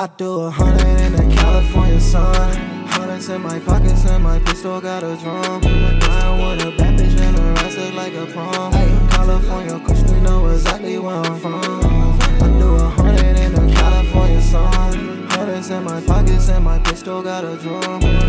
I do a hundred in the California sun. Hundreds in my pockets and my pistol got a drum. I want a bad bitch and a ass like a prom. California, cause we know exactly where I'm from. I do a hundred in the California sun. Hundreds in my pockets and my pistol got a drum.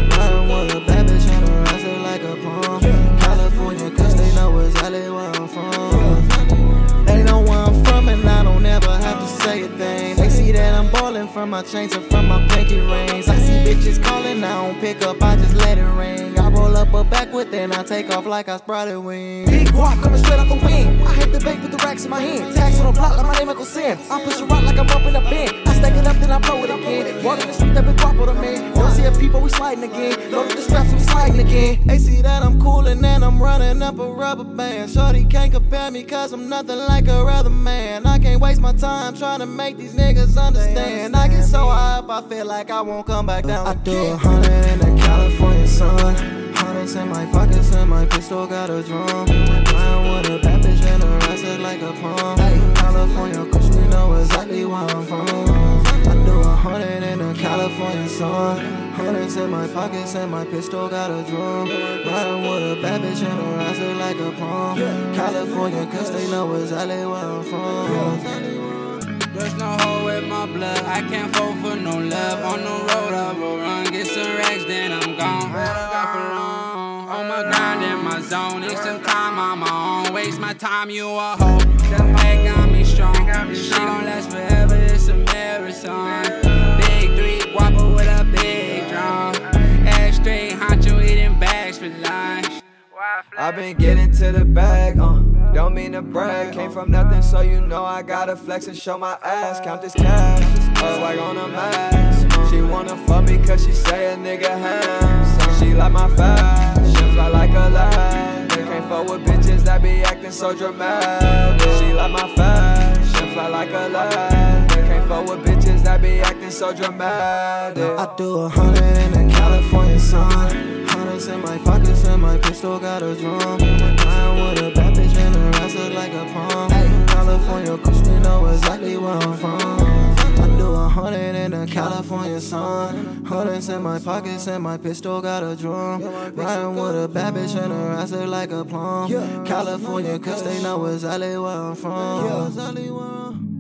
From my chains and from my pinky rings. I see bitches calling, I don't pick up, I just let it ring. I roll up a backwood, then I take off like I sprouted wings. Big guap coming straight off the wing. I hit the bank with the racks in my hand. Tax on the block like my name Uncle Sam. I push a rock like I'm up in a band. I stack it up, then I blow it again. Walkin' the street, that big guap on the man. Don't see a people, we sliding again. Load the straps, we sliding again. They see that I'm coolin' and I'm running up a rubber band. Shorty can't compare me cause I'm nothing like a other man. I waste my time trying to make these niggas understand. I get so high up, I feel like I won't come back down. I do a hundred in the California sun. Hundreds in my pockets and my pistol got a drum. Lying with a bad bitch and her ass look like a prom. California, cause we know exactly where I'm from. I do a hundred in the California sun. Hundreds in my pockets and my pistol got a drum. Riding with a bad bitch and her like a prom. California, cause they know exactly where I'm from. There's no hole in my blood. I can't fall for no love. On the road, I will run. Get some racks, then I'm gone. Got for long. On my grind in my zone. Need some time on my own. Waste my time, you a hoe. That pack got me strong. Shit gon' last forever. It's a marathon. I've been getting to the bag, uh. Don't mean to brag, came from nothing, so you know I gotta flex and show my ass. Count this cash, uh, like on a max. She wanna fuck me cause she say a nigga hands. She like my fashion, fly like a. They can't fuck with bitches that be acting so dramatic. She like my fashion, fly like a. They can't fuck with bitches that be acting so dramatic. I do a hundred in the California sun. Hundreds in my pockets and my pistol got a drum. Lying with a bad bitch and her ass look like a prom. California, we know exactly where I'm from. I do a hundred in the California sun. Hundreds in my pockets and my pistol got a drum. Riding with a bad bitch and her ass look like a plum. California, cause they know exactly where I'm from.